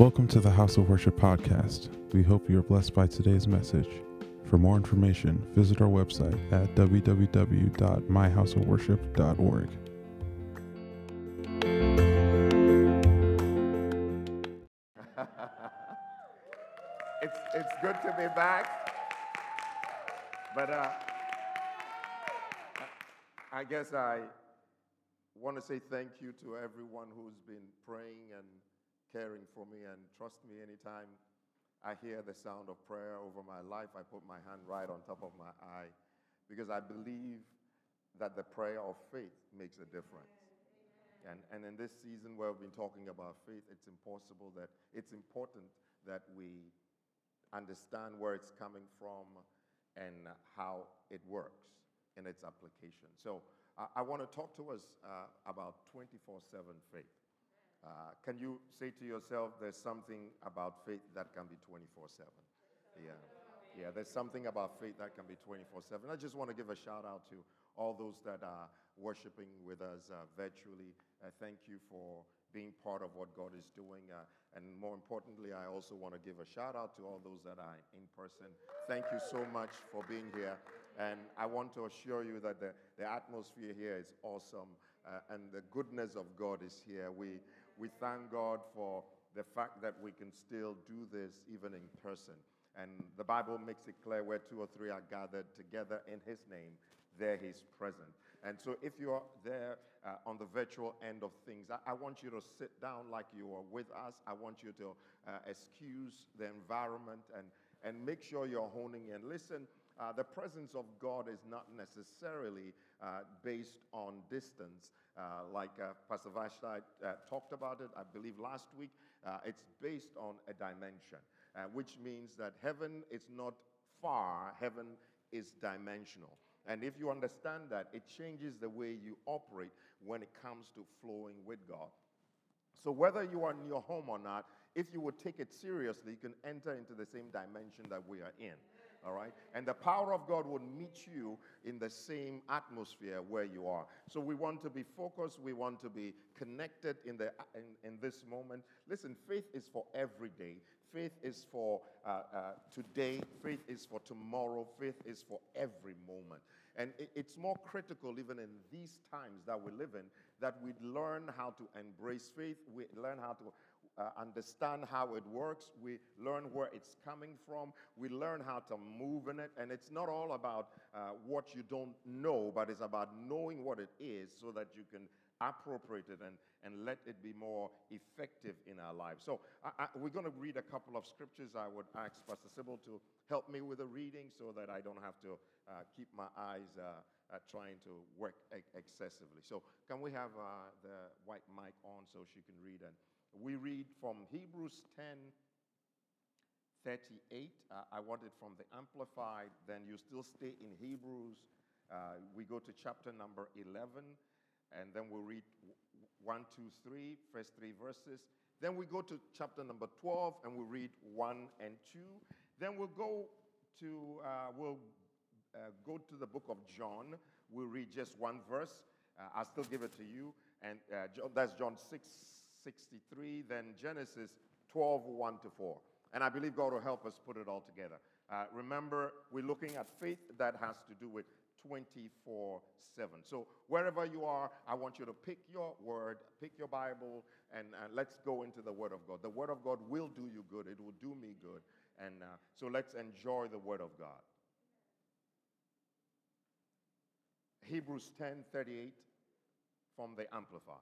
Welcome to the House of Worship podcast. We hope you are blessed by today's message. For more information, visit our website at www.myhouseofworship.org. it's, it's good to be back. But uh, I guess I want to say thank you to everyone who's been praying and caring for me. And trust me, anytime I hear the sound of prayer over my life, I put my hand right on top of my eye because I believe that the prayer of faith makes a difference. And, and in this season where we've been talking about faith, it's impossible that it's important that we understand where it's coming from and how it works in its application. So I, I want to talk to us uh, about 24 7 faith. Uh, can you say to yourself, there's something about faith that can be 24 7? Yeah. Yeah, there's something about faith that can be 24 7. I just want to give a shout out to all those that are worshiping with us uh, virtually. Uh, thank you for being part of what God is doing. Uh, and more importantly, I also want to give a shout out to all those that are in person. Thank you so much for being here. And I want to assure you that the, the atmosphere here is awesome uh, and the goodness of God is here. We, we thank God for the fact that we can still do this even in person. And the Bible makes it clear where two or three are gathered together in His name, there He's present. And so, if you're there uh, on the virtual end of things, I, I, want you to sit down like you are with us. I want you to uh, excuse the environment and, and make sure you're honing in. Listen, uh, the presence of God is not necessarily uh, based on distance, uh, like uh, Pastor Vashti uh, talked about it, I believe, last week. Uh, it's based on a dimension, which means that heaven is not far, heaven is dimensional. And if you understand that, it changes the way you operate when it comes to flowing with God. So, whether you are in your home or not, if you would take it seriously, you can enter into the same dimension that we are in all right? And the power of God will meet you in the same atmosphere where you are. So we want to be focused, we want to be connected in, the, in, in this moment. Listen, faith is for every day. Faith is for uh, uh, today. Faith is for tomorrow. Faith is for every moment. And it, it's more critical, even in these times that we live in, that we learn how to embrace faith. We learn how to uh, understand how it works. We learn where it's coming from. We learn how to move in it. And it's not all about uh, what you don't know, but it's about knowing what it is so that you can appropriate it and, and let it be more effective in our lives. So I, I, we're going to read a couple of scriptures. I would ask Pastor Sybil to help me with the reading so that I don't have to uh, keep my eyes uh, uh, trying to work excessively. So can we have uh, the white mic on so she can read and we read from Hebrews 10 38. Uh, I want it from the Amplified. Then you still stay in Hebrews. Uh, we go to chapter number 11, and then we'll read 1, 2, 3, first three verses. Then we go to chapter number 12, and we read 1 and 2. Then we'll go to, uh, we'll uh, go to the book of John. We'll read just one verse. Uh, I'll still give it to you. And uh, that's John 6, 63, then Genesis 12, 1 to 4. And I believe God will help us put it all together. Uh, remember, we're looking at faith that has to do with 24 7. So, wherever you are, I want you to pick your word, pick your Bible, and uh, let's go into the Word of God. The Word of God will do you good, it will do me good. And uh, so, let's enjoy the Word of God. Hebrews 10 38 from the Amplified.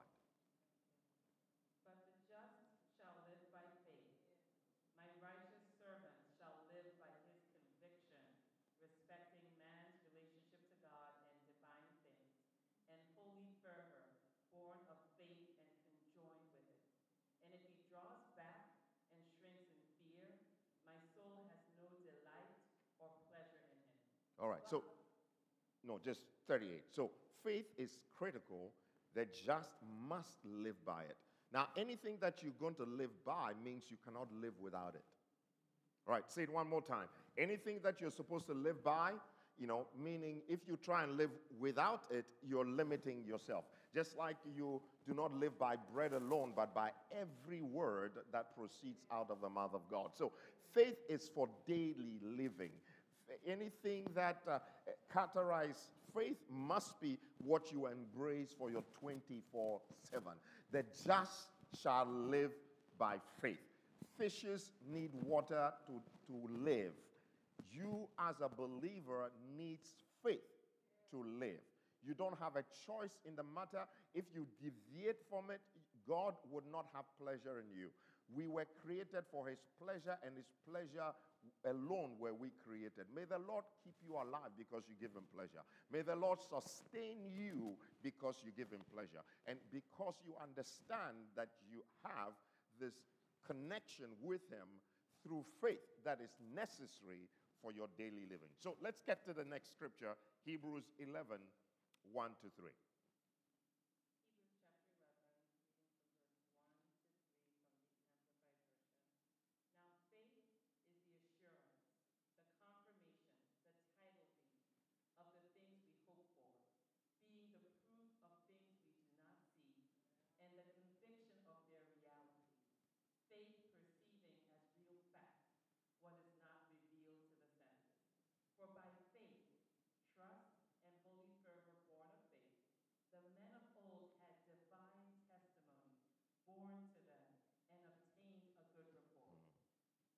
All right, so, no, just 38. So faith is critical. The just must live by it. Now, anything that you're going to live by means you cannot live without it. All right, say it one more time. Anything that you're supposed to live by, you know, meaning if you try and live without it, you're limiting yourself. Just like you do not live by bread alone, but by every word that proceeds out of the mouth of God. So faith is for daily living. Anything that uh, characterizes faith must be what you embrace for your 24 7. The just shall live by faith. Fishes need water to, to live. You, as a believer, needs faith to live. You don't have a choice in the matter. If you deviate from it, God would not have pleasure in you. We were created for His pleasure, and His pleasure alone were we created. May the Lord keep you alive because you give Him pleasure. May the Lord sustain you because you give Him pleasure. And because you understand that you have this connection with Him through faith that is necessary for your daily living. So let's get to the next scripture Hebrews 11 1 to 3. Hebrews chapter 11, reading from verse 1 to 3 from the Amplified Version. Now, faith is the assurance, the confirmation, the title deed of the things we hope for, being the proof of things we do not see, and the conviction of their reality. Faith perceiving as real fact what is not revealed to the senses. For by faith, trust and holy fervor born of faith, the men of old had divine testimony born to them and obtained a good report.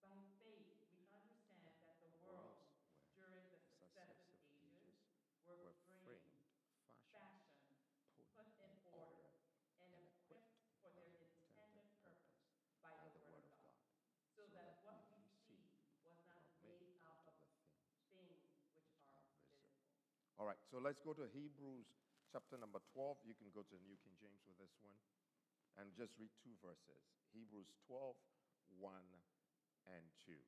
By faith, we understand that the worlds during the successive ages were framed, fashioned, put in order, and equipped for their intended purpose by the word of God, so that what we see was not made out of things which are visible. All right, so let's go to Hebrews chapter number 12. You can go to the New King James with this one and just read two verses Hebrews 12, 1 and 2. Yeah.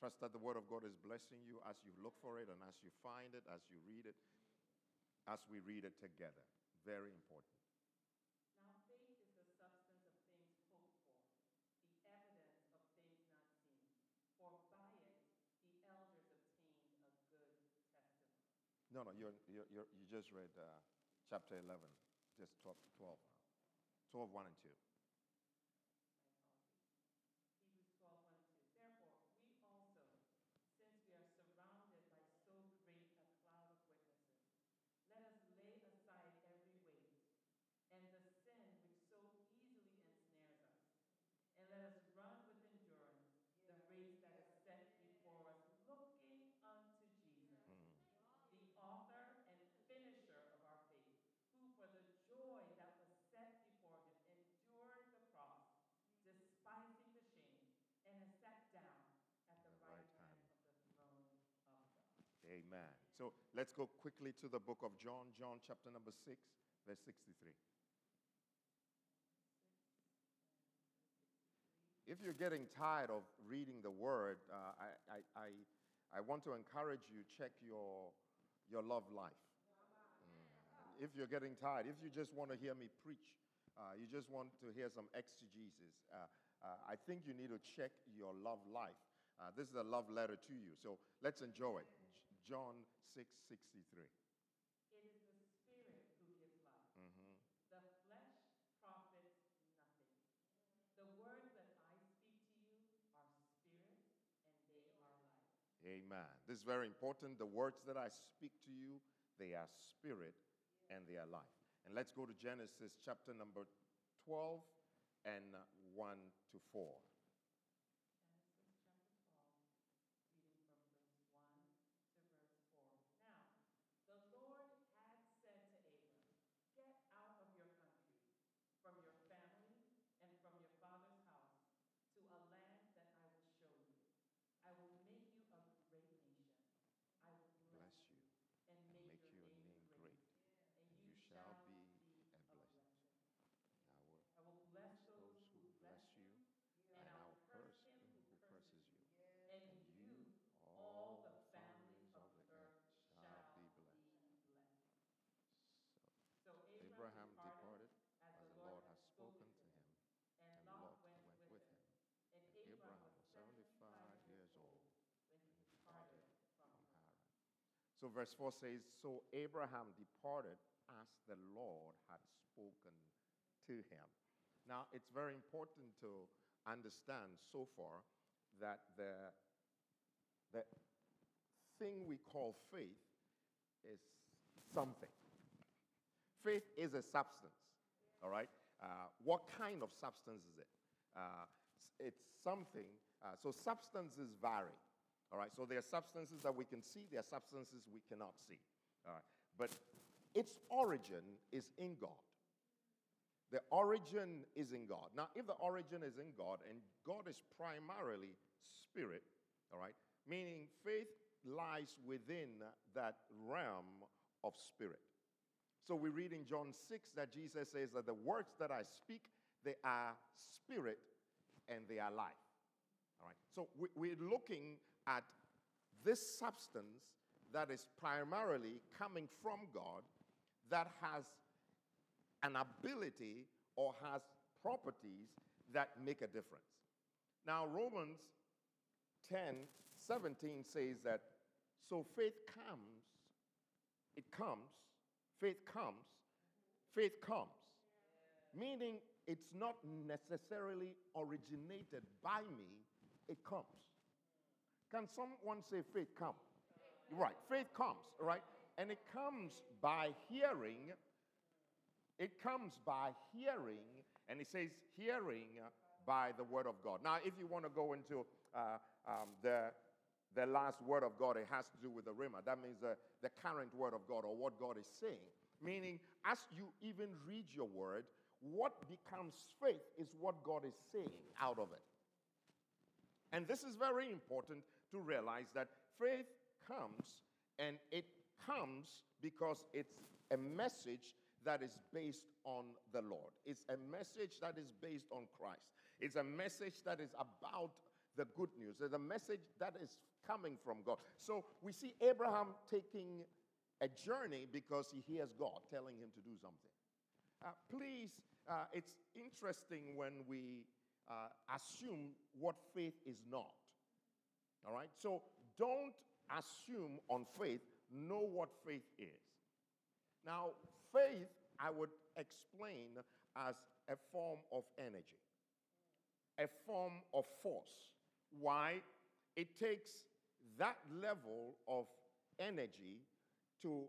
Trust that the Word of God is blessing you as you look for it and as you find it, as you read it, as we read it together. Very important. Now faith is the substance of things hoped for, the evidence of things not seen. For by it the elders obtained a good testimony. No, no, you're, you're, you're, you just read uh, chapter 11, just 12, 12, 12, 1 and 2. My apologies. Hebrews 12, 1 and 2. Therefore, we also, since we are surrounded by so great a cloud of witnesses, let us lay aside every weight and the sin which so easily ensnares us, and let us run with endurance the race that is set before us, looking unto Jesus, the author and finisher of our faith, who for the joy that was set before him endured the cross, despising the shame, and has sat down at the right hand of the throne of God. Amen. So let's go quickly to the book of John, John chapter number 6, verse 63. If you're getting tired of reading the word, uh, I, I, I, I want to encourage you check your, your love life. Mm. If you're getting tired, if you just want to hear me preach, uh, you just want to hear some exegesis, uh, uh, I think you need to check your love life. Uh, this is a love letter to you. So let's enjoy it. John 6 63. It is the Spirit who gives life. Mm-hmm. The flesh profits nothing. The words that I speak to you are spirit and they are life. Amen. This is very important. The words that I speak to you, they are spirit and they are life. And let's go to Genesis chapter number 12 and 1 to 4. Genesis chapter 12, reading from verse 1 to verse 4. Now, the Lord had said to Abram, Get out of your country, from your family, and from your father's house, to a land that I will show you. I will make you a great nation. I will bless, Bless you and and make, make your, your name, name great, great, and and you, you shall be a a blessing. blessing. I will I will bless bless those those who who bless bless you, you, and So, verse 4 says, So Abraham departed as the Lord had spoken to him. Now, it's very important to understand so far that the, the thing we call faith is something. Faith is a substance, all right? Uh, what kind of substance is it? Uh, it's something, uh, so substances vary, all right? So there are substances that we can see, there are substances we cannot see, all right? But its origin is in God. The origin is in God. Now, if the origin is in God and God is primarily spirit, all right, meaning faith lies within that realm of spirit. So we read in John 6 that Jesus says that the words that I speak, they are spirit and they are life. All right. So we, we're looking at this substance that is primarily coming from God that has an ability or has properties that make a difference. Now, Romans 10 17 says that so faith comes, it comes, faith comes, faith comes. Meaning it's not necessarily originated by me, it comes. Can someone say faith comes? Right, faith comes, right? And it comes by hearing. It comes by hearing, and it says hearing by the word of God. Now, if you want to go into uh, um, the the last word of God, it has to do with the Rhema. That means the current word of God or what God is saying. Meaning, as you even read your word, what becomes faith is what God is saying out of it. And this is very important to realize that faith comes and it comes because it's a message that is based on the Lord. It's a message that is based on Christ. It's a message that is about the good news. It's a message that is coming from God. So we see Abraham taking a journey because he hears God telling him to do something. Uh, please, uh, it's interesting when we uh, assume what faith is not. All right? So don't assume on faith, know what faith is. Now, faith, I would explain as a form of energy, a form of force. Why? It takes that level of energy to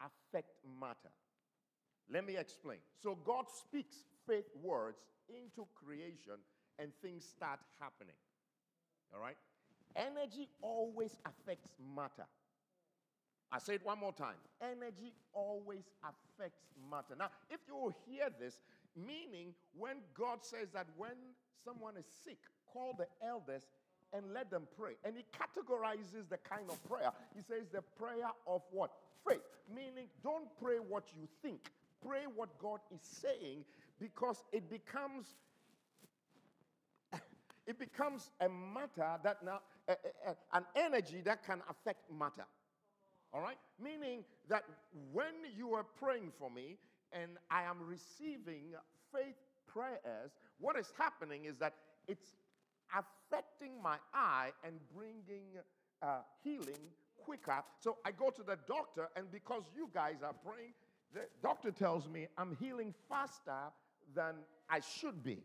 affect matter. Let me explain. So, God speaks faith words into creation and things start happening. All right? Energy always affects matter. I say it one more time. Energy always affects matter. Now, if you hear this, meaning when God says that when someone is sick, call the elders and let them pray. And he categorizes the kind of prayer. He says the prayer of what? Faith. Meaning, don't pray what you think, pray what God is saying because it becomes it becomes a matter that now an energy that can affect matter all right meaning that when you are praying for me and i am receiving faith prayers what is happening is that it's affecting my eye and bringing uh, healing quicker. So I go to the doctor, and because you guys are praying, the doctor tells me I'm healing faster than I should be.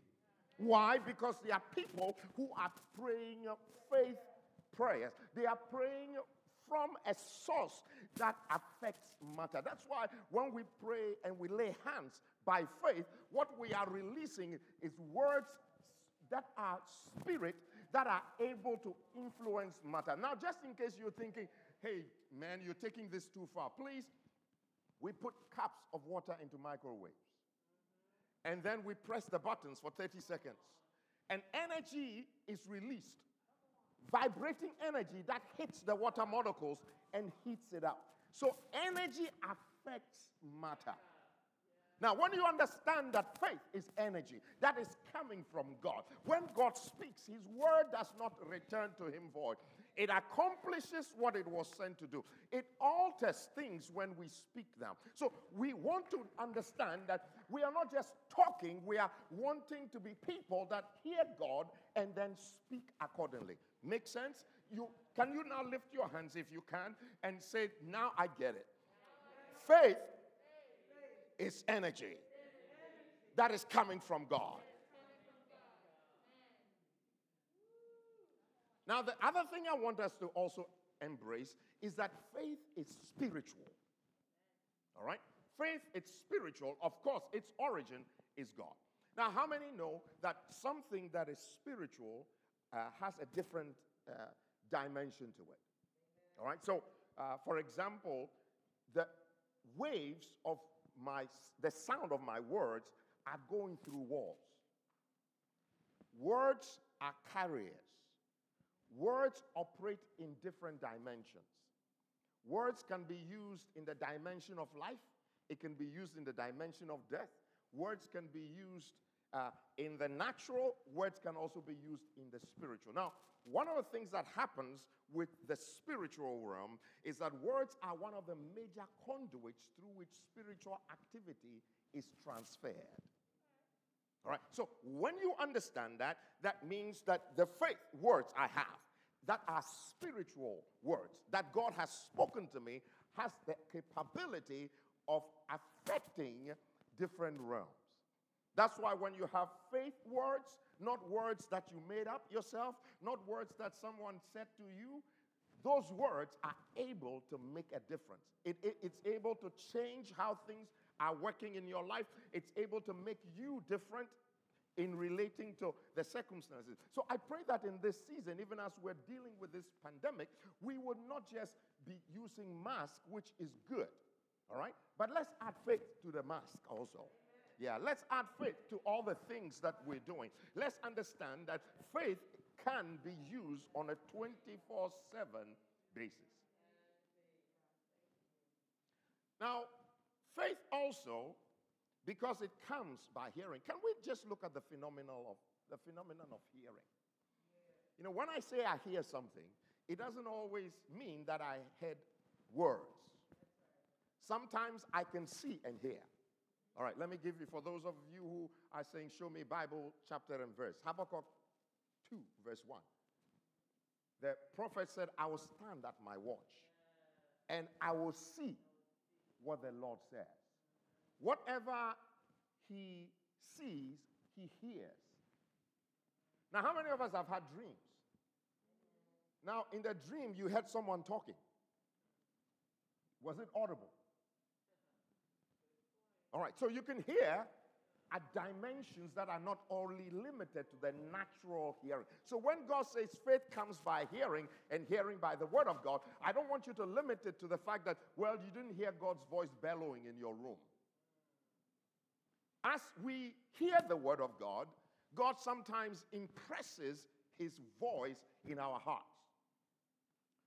Why? Because there are people who are praying faith prayers. They are praying from a source that affects matter. That's why when we pray and we lay hands by faith, what we are releasing is words that are spirit that are able to influence matter. Now, just in case you're thinking, hey, man, you're taking this too far, please, we put cups of water into microwaves. And then we press the buttons for 30 seconds. And energy is released. Vibrating energy that hits the water molecules and heats it up. So energy affects matter. Now, when you understand that faith is energy that is coming from God, when God speaks, His word does not return to Him void. It accomplishes what it was sent to do. It alters things when we speak them. So we want to understand that we are not just talking, we are wanting to be people that hear God and then speak accordingly. Make sense? you can you now lift your hands if you can and say, Now I get it. Faith is energy that is coming from God. Now, the other thing I want us to also embrace is that faith is spiritual. All right? Faith is spiritual. Of course, its origin is God. Now, how many know that something that is spiritual uh, has a different uh, dimension to it? All right? So, uh, for example, the waves of my, the sound of my words are going through walls. Words are carriers. Words operate in different dimensions. Words can be used in the dimension of life, it can be used in the dimension of death. Words can be used uh, in the natural, words can also be used in the spiritual. Now, one of the things that happens with the spiritual realm is that words are one of the major conduits through which spiritual activity is transferred. All right, so when you understand that, that means that the faith words I have that are spiritual words that God has spoken to me has the capability of affecting different realms. That's why when you have faith words, not words that you made up yourself, not words that someone said to you, those words are able to make a difference. It, it, it's able to change how things are working in your life. It's able to make you different in relating to the circumstances. So I pray that in this season, even as we're dealing with this pandemic, we would not just be using mask, which is good, all right? But let's add faith to the mask also. Yeah, let's add faith to all the things that we're doing. Let's understand that faith can be used on a 24 7 basis. Now, faith also because it comes by hearing. Can we just look at the phenomenon of the phenomenon of hearing? You know, when I say I hear something, it doesn't always mean that I heard words. Sometimes I can see and hear. All right, let me give you, for those of you who are saying, show me Bible chapter and verse. Habakkuk 2, verse 1. The prophet said, I will stand at my watch and I will see what the Lord says. Whatever he sees, he hears. Now, how many of us have had dreams? Now, in the dream, you heard someone talking. Was it audible? All right, so you can hear at dimensions that are not only limited to the natural hearing. So when God says faith comes by hearing and hearing by the word of God, I don't want you to limit it to the fact that, well, you didn't hear God's voice bellowing in your room. As we hear the word of God, God sometimes impresses his voice in our hearts.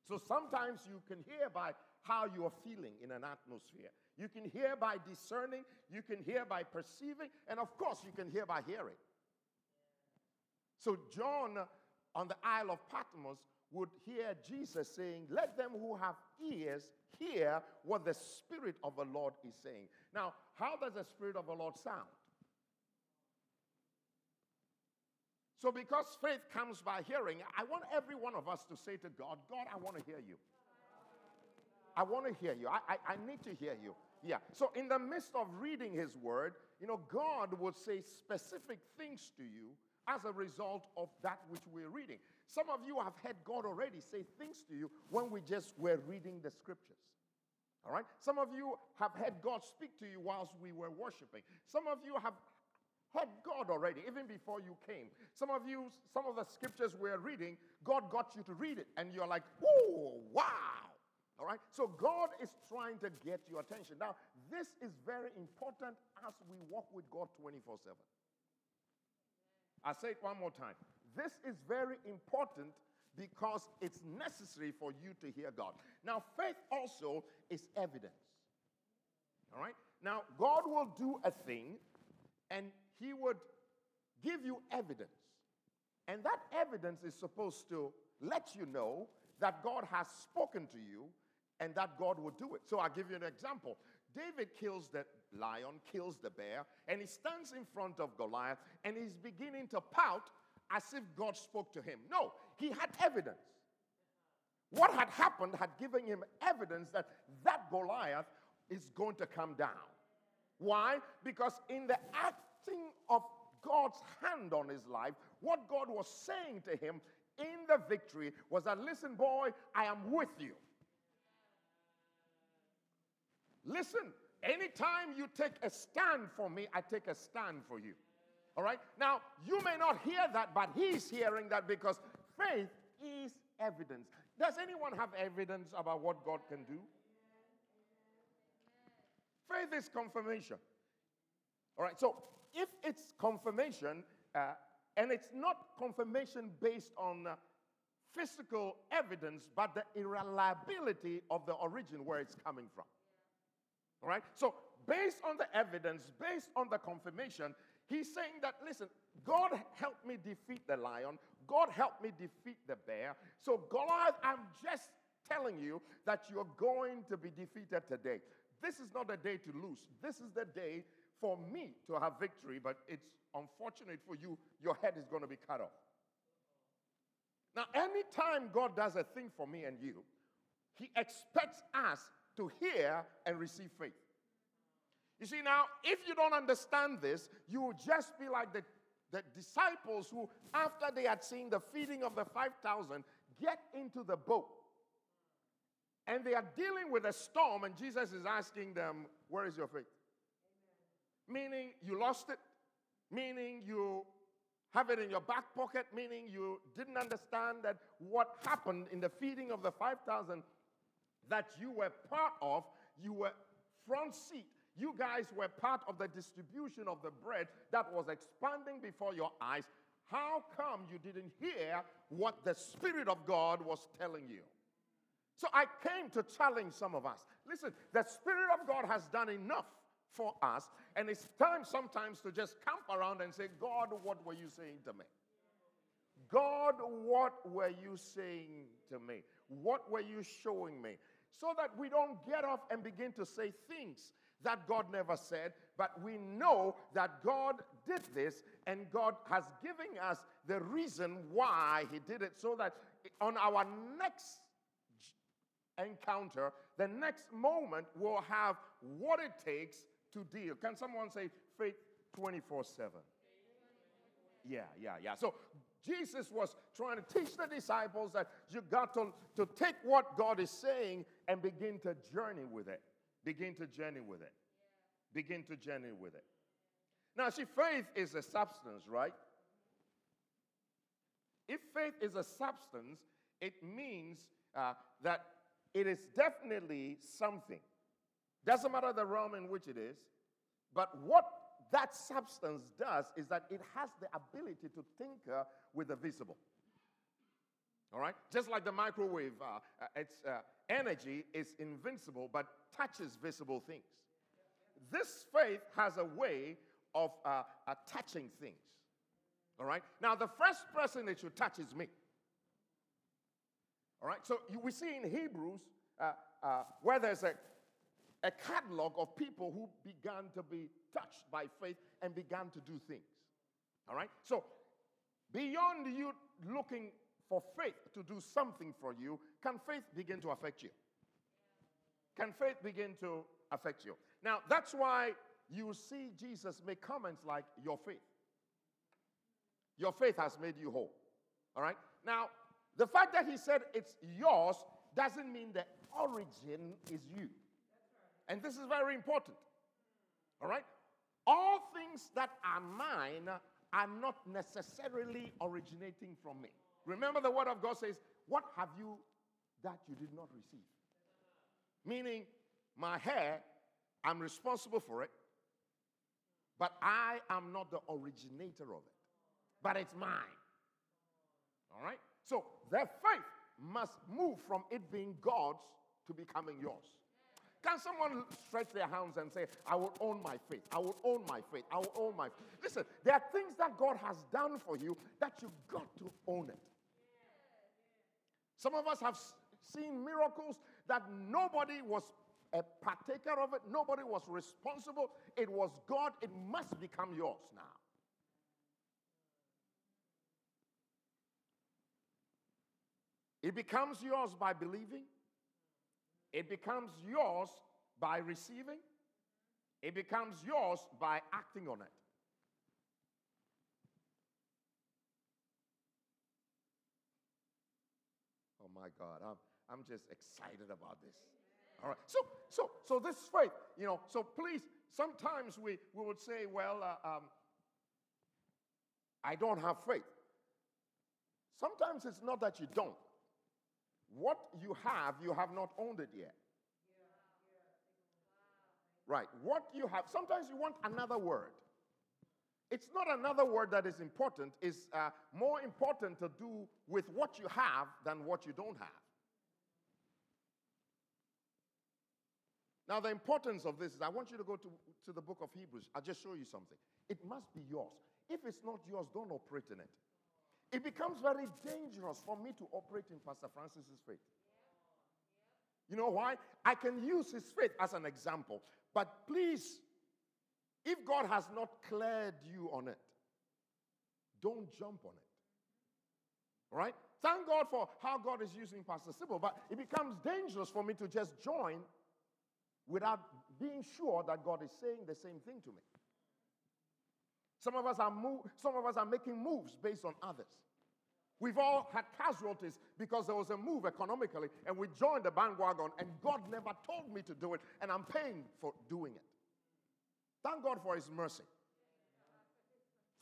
So sometimes you can hear by how you are feeling in an atmosphere. You can hear by discerning, you can hear by perceiving, and of course, you can hear by hearing. So, John on the Isle of Patmos would hear Jesus saying, Let them who have ears hear what the Spirit of the Lord is saying. Now, how does the Spirit of the Lord sound? So, because faith comes by hearing, I want every one of us to say to God, God, I want to hear you. I want to hear you. I, I, I, need to hear you. Yeah. So, in the midst of reading His Word, you know, God would say specific things to you as a result of that which we're reading. Some of you have heard God already say things to you when we just were reading the scriptures. All right? Some of you have heard God speak to you whilst we were worshiping. Some of you have heard God already, even before you came. Some of you, some of the scriptures we're reading, God got you to read it, and you're like, oh, wow. All right? So God is trying to get your attention. Now, this is very important as we walk with God 24 7. I say it one more time. This is very important because it's necessary for you to hear God. Now, faith also is evidence. All right? Now, God will do a thing and He would give you evidence. And that evidence is supposed to let you know that God has spoken to you and that God will do it. So I'll give you an example. David kills the lion, kills the bear, and he stands in front of Goliath and he's beginning to pout as if God spoke to him. No, he had evidence. What had happened had given him evidence that that Goliath is going to come down. Why? Because in the acting of God's hand on his life, what God was saying to him in the victory was that, listen, boy, I am with you. Listen, anytime you take a stand for me, I take a stand for you. All right? Now, you may not hear that, but he's hearing that because faith is evidence. Does anyone have evidence about what God can do? Faith is confirmation. All right, so if it's confirmation, uh, and it's not confirmation based on uh, physical evidence, but the irreliability of the origin where it's coming from. All right, so based on the evidence, based on the confirmation, he's saying that, listen, God helped me defeat the lion, God helped me defeat the bear. So, God, I'm just telling you that you're going to be defeated today. This is not a day to lose. This is the day for me to have victory, but it's unfortunate for you, your head is going to be cut off. Now, anytime God does a thing for me and you, He expects us to hear and receive faith. You see, now, if you don't understand this, you will just be like the, the disciples who, after they had seen the feeding of the 5,000, get into the boat. And they are dealing with a storm, and Jesus is asking them, Where is your faith? Meaning you lost it, meaning you have it in your back pocket, meaning you didn't understand that what happened in the feeding of the 5,000 that you were part of, you were front seat. You guys were part of the distribution of the bread that was expanding before your eyes. How come you didn't hear what the Spirit of God was telling you? So I came to challenge some of us. Listen, the Spirit of God has done enough for us, and it's time sometimes to just camp around and say, God, what were you saying to me? God, what were you saying to me? What were you showing me? So that we don't get off and begin to say things that God never said, but we know that God did this and God has given us the reason why He did it so that on our next encounter, the next moment, we'll have what it takes to deal. Can someone say faith 24 7? Yeah, yeah, yeah. So Jesus was trying to teach the disciples that you got to, to take what God is saying and begin to journey with it. Begin to journey with it. Begin to journey with it. Now, see, faith is a substance, right? If faith is a substance, it means uh, that it is definitely something. Doesn't matter the realm in which it is, but what that substance does is that it has the ability to tinker with the visible. All right? Just like the microwave, uh, uh, its uh, energy is invincible but touches visible things. This faith has a way of uh, uh, touching things. All right? Now, the first person it should touch is me. All right? So you, we see in Hebrews uh, where there's a a catalog of people who began to be touched by faith and began to do things. All right? So, beyond you looking for faith to do something for you, can faith begin to affect you? Can faith begin to affect you? Now, that's why you see Jesus make comments like, Your faith. Your faith has made you whole. All right? Now, the fact that he said it's yours doesn't mean the origin is you. And this is very important. All right? All things that are mine are not necessarily originating from me. Remember, the Word of God says, What have you that you did not receive? Meaning, my hair, I'm responsible for it, but I am not the originator of it. But it's mine. All right? So, their faith must move from it being God's to becoming yours. Can someone stretch their hands and say, I will own my faith. I will own my faith. I will own my faith. Listen, there are things that God has done for you that you've got to own it. Some of us have seen miracles that nobody was a partaker of it, nobody was responsible. It was God. It must become yours now. It becomes yours by believing, it becomes yours by receiving, it becomes yours by acting on it. Oh my God, I'm, I'm just excited about this. All right. So, so, so this faith, you know, so please, sometimes we, we would say, well, uh, um, I don't have faith. Sometimes it's not that you don't. What you have, you have not owned it yet. Right. What you have, sometimes you want another word. It's not another word that is important, it's uh, more important to do with what you have than what you don't have. Now, the importance of this is I want you to go to, to the book of Hebrews. I'll just show you something. It must be yours. If it's not yours, don't operate in it. It becomes very dangerous for me to operate in Pastor Francis's faith. You know why? I can use his faith as an example, but please, if God has not cleared you on it, don't jump on it. All right? Thank God for how God is using Pastor Sybil, but it becomes dangerous for me to just join without being sure that God is saying the same thing to me. Some of us are move, some of us are making moves based on others. We've all had casualties because there was a move economically and we joined the bandwagon and God never told me to do it and I'm paying for doing it. Thank God for his mercy.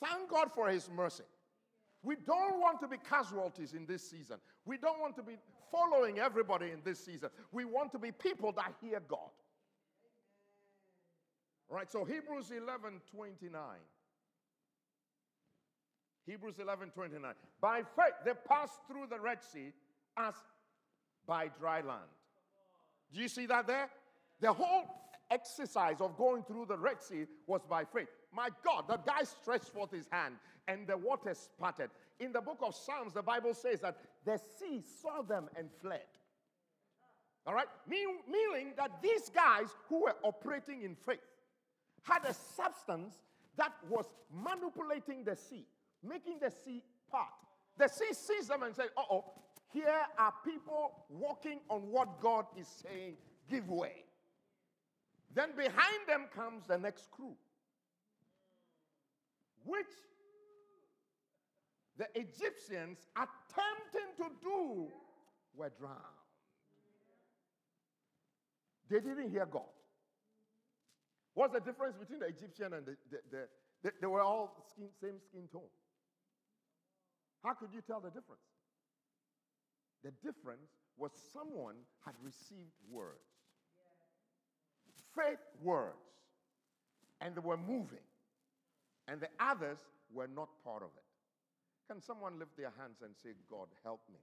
Thank God for his mercy. We don't want to be casualties in this season. We don't want to be following everybody in this season. We want to be people that hear God. Right, so Hebrews 11 29. Hebrews 11 29. By faith, they passed through the Red Sea as by dry land. Do you see that there? The whole exercise of going through the Red Sea was by faith. My God, the guy stretched forth his hand and the water spattered. In the book of Psalms, the Bible says that the sea saw them and fled. All right? Meaning that these guys who were operating in faith had a substance that was manipulating the sea, making the sea part. The sea sees them and says, uh oh, here are people walking on what God is saying, give way. Then behind them comes the next crew, which the Egyptians attempting to do were drowned. They didn't hear God. What's the difference between the Egyptian and the, the, the, the they were all skin, same skin tone. How could you tell the difference? The difference was someone had received words, faith words, and they were moving, and the others were not part of it. Can someone lift their hands and say, God, help me?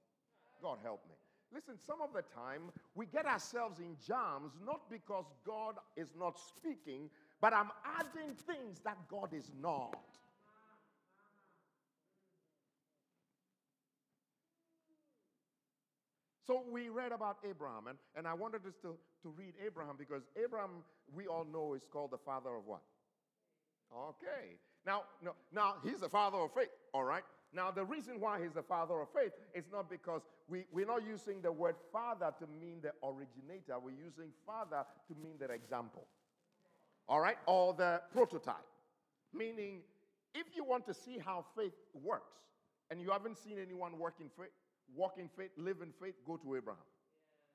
God, help me. Listen, some of the time we get ourselves in jams not because God is not speaking, but I'm adding things that God is not. So we read about Abraham, and, and I wanted us to, to read Abraham because Abraham, we all know, is called the father of what? Okay. Now, no, now he's the father of faith, all right? Now, the reason why he's the father of faith is not because we, we're not using the word father to mean the originator, we're using father to mean the example. All right? Or the prototype. Meaning, if you want to see how faith works, and you haven't seen anyone work in faith, walk in faith, live in faith, go to Abraham.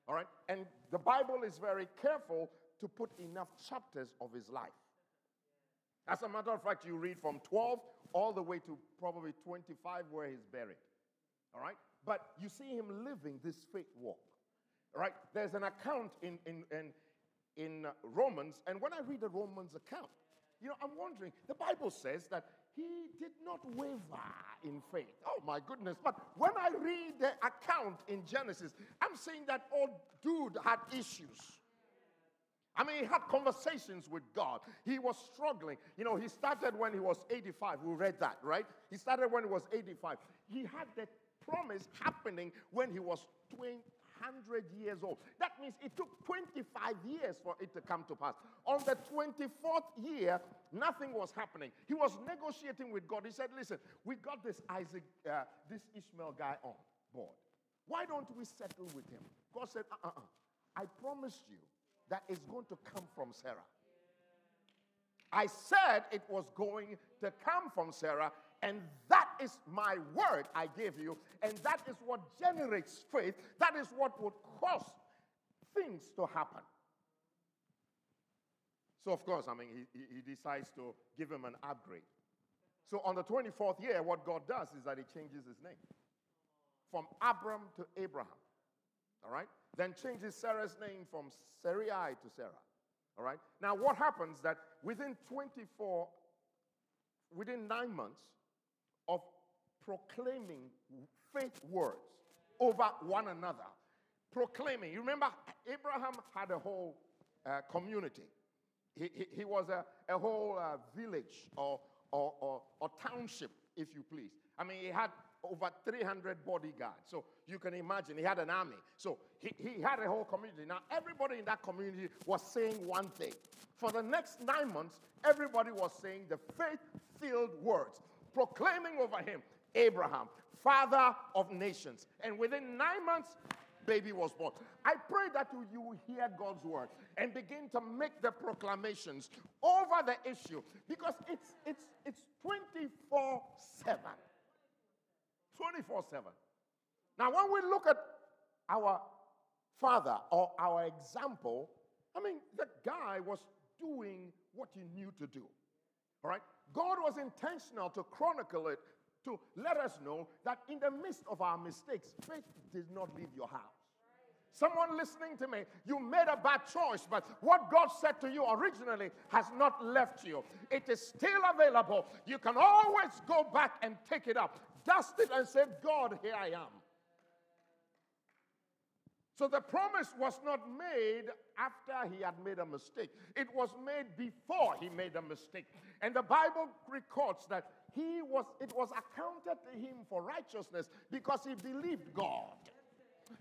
All right? And the Bible is very careful to put enough chapters of his life. As a matter of fact, you read from 12 all the way to probably 25 where he's buried. All right? But you see him living this faith walk. All right? There's an account in, in, in, in uh, Romans, and when I read the Romans account, you know, I'm wondering, the Bible says that he did not waver in faith. Oh my goodness. But when I read the account in Genesis, I'm saying that old dude had issues. I mean, he had conversations with God. He was struggling. You know, he started when he was 85. We read that, right? He started when he was 85. He had the promise happening when he was 200 years old. That means it took 25 years for it to come to pass. On the 24th year, nothing was happening. He was negotiating with God. He said, Listen, we got this Isaac, uh, this Ishmael guy on board. Why don't we settle with him? God said, uh uh I promised you that it's going to come from Sarah. I said it was going to come from Sarah, and that is my word I gave you, and that is what generates faith. That is what would cause things to happen. So, of course, I mean, he, he decides to give him an upgrade. So, on the 24th year, what God does is that he changes his name from Abram to Abraham. All right? Then changes Sarah's name from Sarai to Sarah. All right? Now, what happens that within 24, within nine months of proclaiming faith words over one another, proclaiming, you remember, Abraham had a whole uh, community. He, he, he, was a, a whole uh, village or, or, or, or township, if you please. I mean, he had over 300 bodyguards. So you can imagine he had an army. So he, he had a whole community. Now, everybody in that community was saying one thing. For the next nine months, everybody was saying the faith filled words, proclaiming over him Abraham, father of nations. And within nine months, baby was born. I pray that you, you will hear God's word and begin to make the proclamations over the issue because it's, it's, it's 24 7. 24 7. Now, when we look at our father or our example, I mean, the guy was doing what he knew to do. All right? God was intentional to chronicle it to let us know that in the midst of our mistakes, faith did not leave your house. Someone listening to me, you made a bad choice, but what God said to you originally has not left you. It is still available. You can always go back and take it up dust it and say, God, here I am. So the promise was not made after he had made a mistake. It was made before he made a mistake. And the Bible records that he was it was accounted to him for righteousness because he believed God.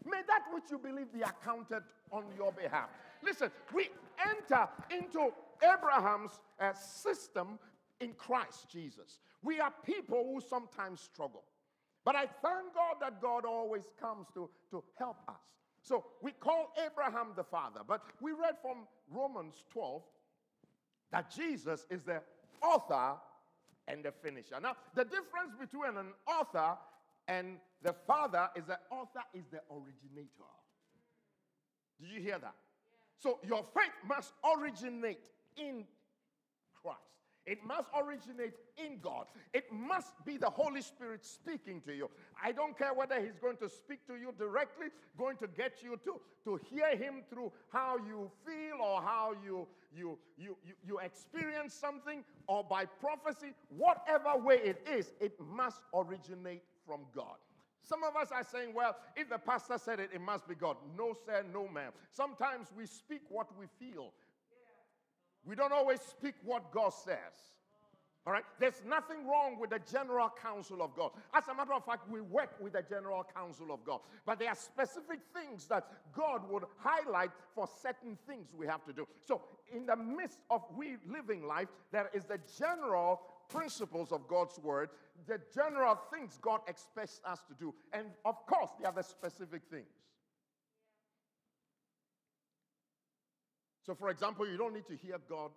May that which you believe be accounted on your behalf. Listen, we enter into Abraham's uh, system in Christ Jesus. We are people who sometimes struggle. But I thank God that God always comes to, to help us. So we call Abraham the father, but we read from Romans 12 that Jesus is the author and the finisher. Now, the difference between an author and the father is the author is the originator. Did you hear that? So your faith must originate in Christ. It must originate in God. It must be the Holy Spirit speaking to you. I don't care whether He's going to speak to you directly, going to get you to, to hear Him through how you feel or how you, you, you, you, you experience something or by prophecy. Whatever way it is, it must originate from God. Some of us are saying, well, if the pastor said it, it must be God. No, sir, no, ma'am. Sometimes we speak what we feel. We don't always speak what God says. All right? There's nothing wrong with the general counsel of God. As a matter of fact, we work with the general counsel of God. But there are specific things that God would highlight for certain things we have to do. So, in the midst of we living life, there is the general principles of God's word, the general things God expects us to do. And of course, there are the specific things. So, for example, you don't need to hear God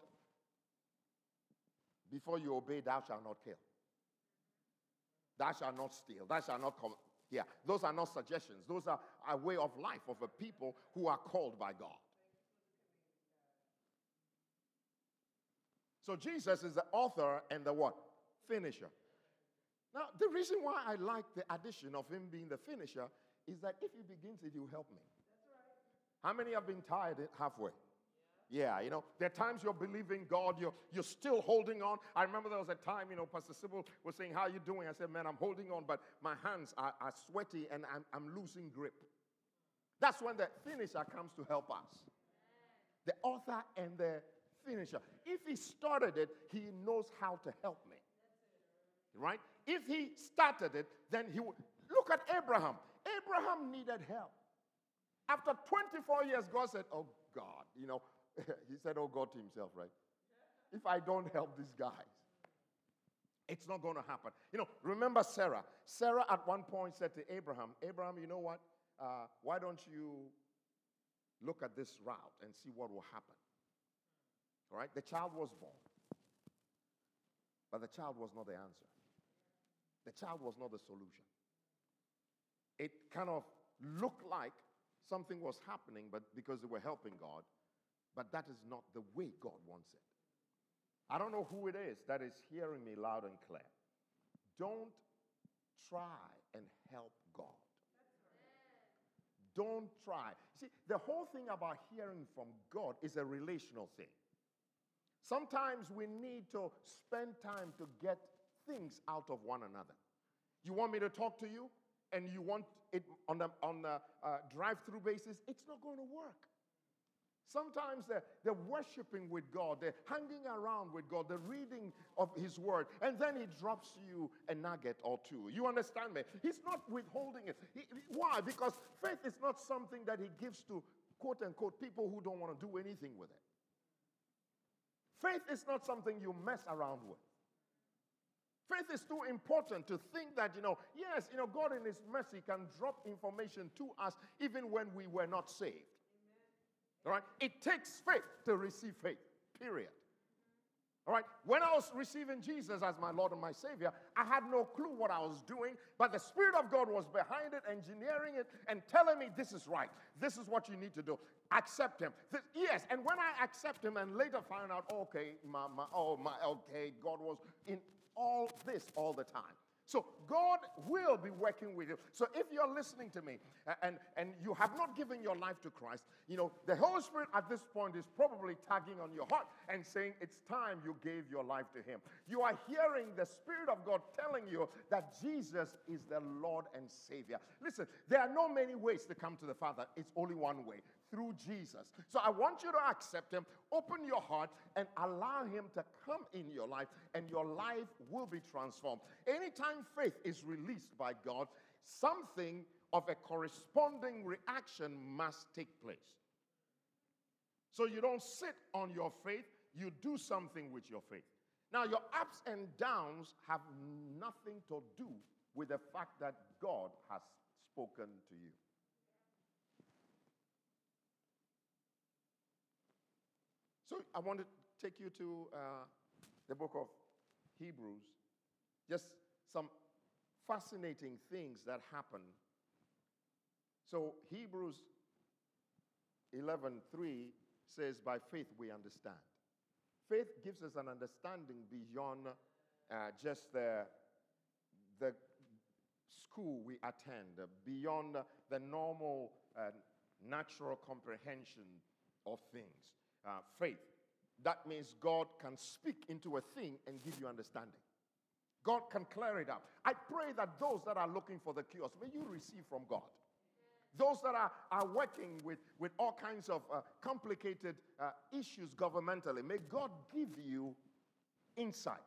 before you obey, thou shalt not kill. Thou shalt not steal. Thou shalt not come here. Those are not suggestions. Those are a way of life of a people who are called by God. So Jesus is the author and the what? Finisher. Now, the reason why I like the addition of him being the finisher is that if he begins it, he'll help me. How many have been tired halfway? Yeah, you know, there are times you're believing God, you're, you're still holding on. I remember there was a time, you know, Pastor Sybil was saying, How are you doing? I said, Man, I'm holding on, but my hands are, are sweaty and I'm, I'm losing grip. That's when the finisher comes to help us. The author and the finisher. If he started it, he knows how to help me. Right? If he started it, then he would. Look at Abraham. Abraham needed help. After 24 years, God said, Oh God, you know, he said, Oh God to himself, right? If I don't help these guys, it's not going to happen. You know, remember Sarah. Sarah at one point said to Abraham, Abraham, you know what? uh, why don't you look at this route and see what will happen? All right, the child was born, but the child was not the answer. The child was not the solution. It kind of looked like something was happening, but because they were helping God, but that is not the way God wants it. I don't know who it is that is hearing me loud and clear. Don't try and help God. Don't try. See, the whole thing about hearing from God is a relational thing. Sometimes we need to spend time to get things out of one another. You want me to talk to you and you want it on the, on the uh, drive through basis, it's not going to work. Sometimes they're, they're worshiping with God, they're hanging around with God, they're reading of His Word, and then He drops you a nugget or two. You understand me? He's not withholding it. He, why? Because faith is not something that He gives to quote unquote people who don't want to do anything with it. Faith is not something you mess around with. Faith is too important to think that, you know, yes, you know, God in His mercy can drop information to us even when we were not saved. All right? It takes faith to receive faith, period. All right? When I was receiving Jesus as my Lord and my Savior, I had no clue what I was doing, but the Spirit of God was behind it, engineering it, and telling me this is right. This is what you need to do. Accept Him. This, yes, and when I accept Him and later find out, okay, my, my, oh, my, okay, God was in all this all the time. So God will be working with you. So if you're listening to me and, and you have not given your life to Christ, you know, the Holy Spirit at this point is probably tagging on your heart and saying it's time you gave your life to Him. You are hearing the Spirit of God telling you that Jesus is the Lord and Savior. Listen, there are no many ways to come to the Father, it's only one way through Jesus. So I want you to accept Him, open your heart, and allow Him to come in your life, and your life will be transformed. Anytime faith is released by God, something of a corresponding reaction must take place. So you don't sit on your faith, you do something with your faith. Now, your ups and downs have nothing to do with the fact that God has spoken to you. So I want to take you to uh, the book of Hebrews. Just some fascinating things that happen. So Hebrews 11:3 says, "By faith we understand." Faith gives us an understanding beyond uh, just the the school we attend, beyond the normal uh, natural comprehension of things uh, faith. That means God can speak into a thing and give you understanding. God can clear it up. I pray that those that are looking for the cures, may you receive from God. Those that are, are working with, with all kinds of uh, complicated uh, issues governmentally, may God give you insight.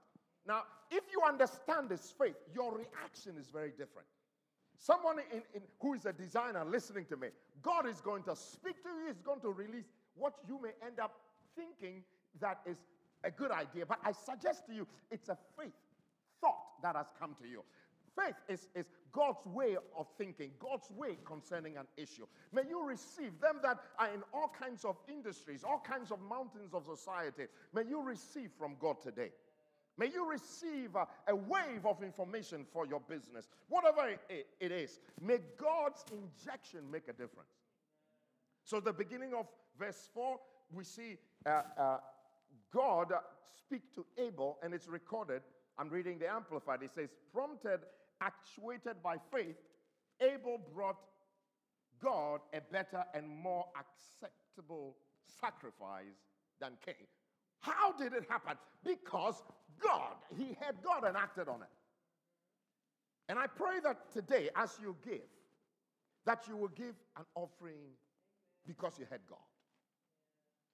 Now, if you understand this faith, your reaction is very different. Someone in, in, who is a designer listening to me, God is going to speak to you, He's going to release what you may end up thinking that is a good idea. But I suggest to you, it's a faith thought that has come to you. Faith is, is God's way of thinking, God's way concerning an issue. May you receive them that are in all kinds of industries, all kinds of mountains of society. May you receive from God today. May you receive a, a wave of information for your business, whatever it, it is. May God's injection make a difference. So, the beginning of verse 4, we see uh, uh, God speak to Abel, and it's recorded. I'm reading the Amplified. It says, prompted, actuated by faith, Abel brought God a better and more acceptable sacrifice than Cain. How did it happen? Because God, he had God and acted on it. And I pray that today, as you give, that you will give an offering because you had God.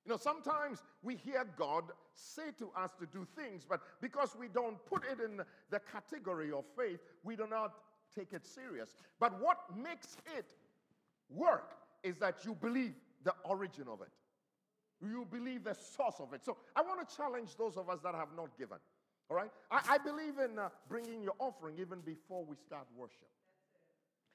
You know, sometimes we hear God say to us to do things, but because we don't put it in the category of faith, we do not take it serious. But what makes it work is that you believe the origin of it, you believe the source of it. So I want to challenge those of us that have not given. All right? I, I believe in uh, bringing your offering even before we start worship.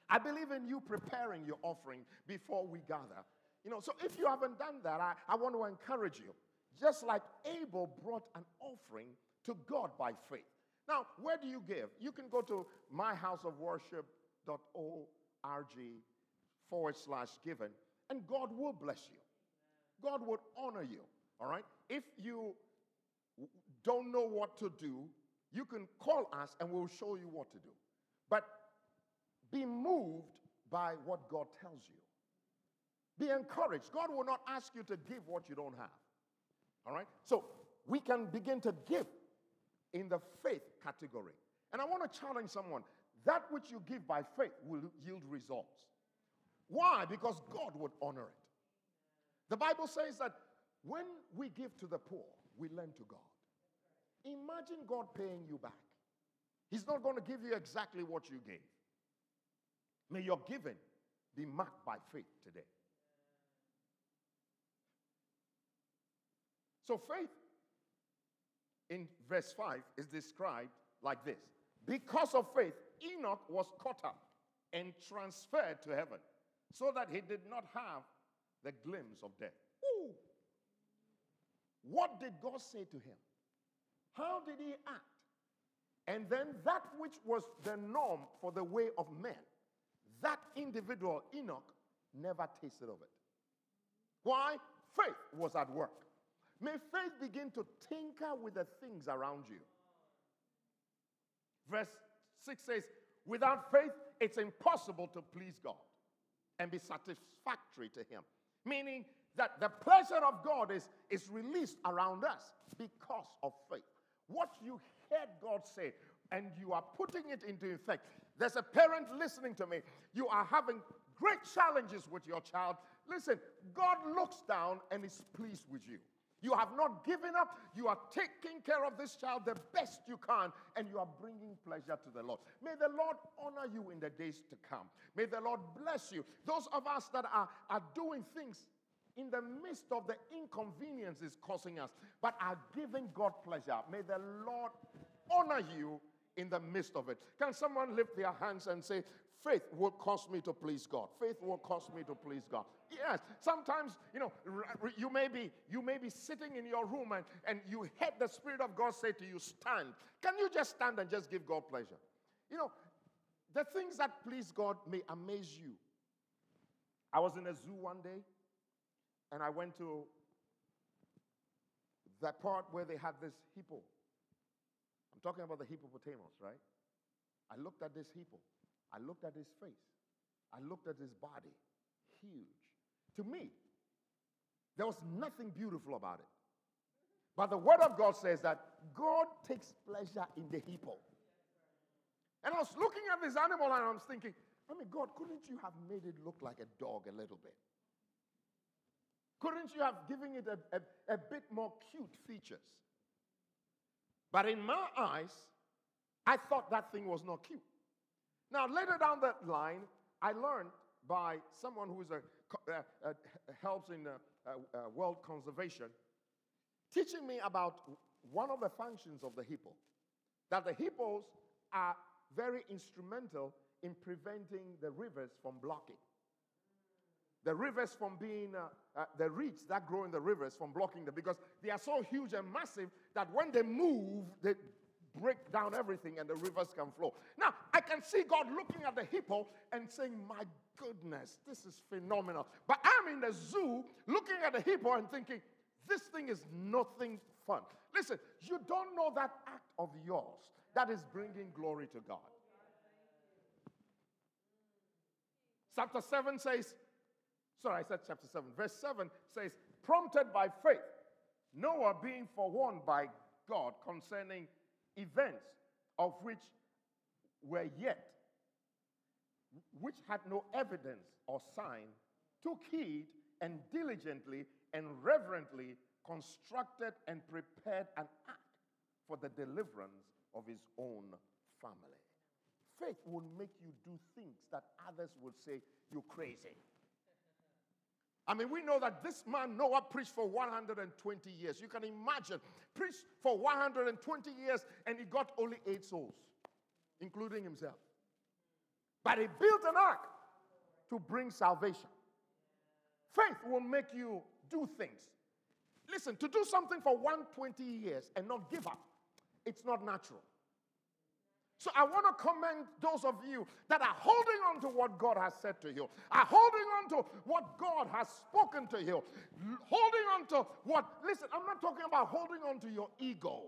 I believe in you preparing your offering before we gather. You know, so if you haven't done that, I, I want to encourage you. Just like Abel brought an offering to God by faith. Now, where do you give? You can go to myhouseofworship.org forward slash given, and God will bless you. God will honor you. All right? If you don't know what to do, you can call us and we'll show you what to do. But be moved by what God tells you. Be encouraged. God will not ask you to give what you don't have. All right? So we can begin to give in the faith category. And I want to challenge someone that which you give by faith will yield results. Why? Because God would honor it. The Bible says that when we give to the poor, we lend to God. Imagine God paying you back. He's not going to give you exactly what you gave. May your giving be marked by faith today. So, faith in verse 5 is described like this Because of faith, Enoch was caught up and transferred to heaven so that he did not have the glimpse of death. Ooh. What did God say to him? How did he act? And then that which was the norm for the way of men, that individual, Enoch, never tasted of it. Why? Faith was at work. May faith begin to tinker with the things around you. Verse 6 says, Without faith, it's impossible to please God and be satisfactory to Him. Meaning that the pleasure of God is, is released around us because of faith. What you heard God say, and you are putting it into effect. There's a parent listening to me. You are having great challenges with your child. Listen, God looks down and is pleased with you. You have not given up. You are taking care of this child the best you can, and you are bringing pleasure to the Lord. May the Lord honor you in the days to come. May the Lord bless you. Those of us that are, are doing things in the midst of the inconveniences causing us, but are giving God pleasure, may the Lord honor you in the midst of it. Can someone lift their hands and say, Faith will cause me to please God. Faith will cause me to please God. Yes, sometimes, you know, you may be, you may be sitting in your room and, and you heard the Spirit of God say to you, stand. Can you just stand and just give God pleasure? You know, the things that please God may amaze you. I was in a zoo one day and I went to that part where they had this hippo. I'm talking about the hippopotamus, right? I looked at this hippo. I looked at his face. I looked at his body. Huge. To me, there was nothing beautiful about it. But the Word of God says that God takes pleasure in the hippo. And I was looking at this animal and I was thinking, I mean, God, couldn't you have made it look like a dog a little bit? Couldn't you have given it a, a, a bit more cute features? But in my eyes, I thought that thing was not cute. Now, later down that line, I learned by someone who is a, uh, uh, helps in uh, uh, uh, world conservation, teaching me about one of the functions of the hippo. That the hippos are very instrumental in preventing the rivers from blocking. The rivers from being, uh, the reeds that grow in the rivers from blocking them because they are so huge and massive that when they move, they break down everything and the rivers can flow. Now, I can see God looking at the hippo and saying, My goodness, this is phenomenal. But I'm in the zoo looking at the hippo and thinking, This thing is nothing fun. Listen, you don't know that act of yours that is bringing glory to God. Chapter 7 says, sorry, I said chapter 7. Verse 7 says, prompted by faith, Noah being forewarned by God concerning events of which were yet, which had no evidence or sign, took heed and diligently and reverently constructed and prepared an ark for the deliverance of his own family. Faith will make you do things that others will say you're crazy. I mean, we know that this man, Noah, preached for 120 years. You can imagine, preached for 120 years and he got only eight souls, including himself. But he built an ark to bring salvation. Faith will make you do things. Listen, to do something for 120 years and not give up, it's not natural. So I want to commend those of you that are holding on to what God has said to you, are holding on to what God has spoken to you, holding on to what, listen, I'm not talking about holding on to your ego.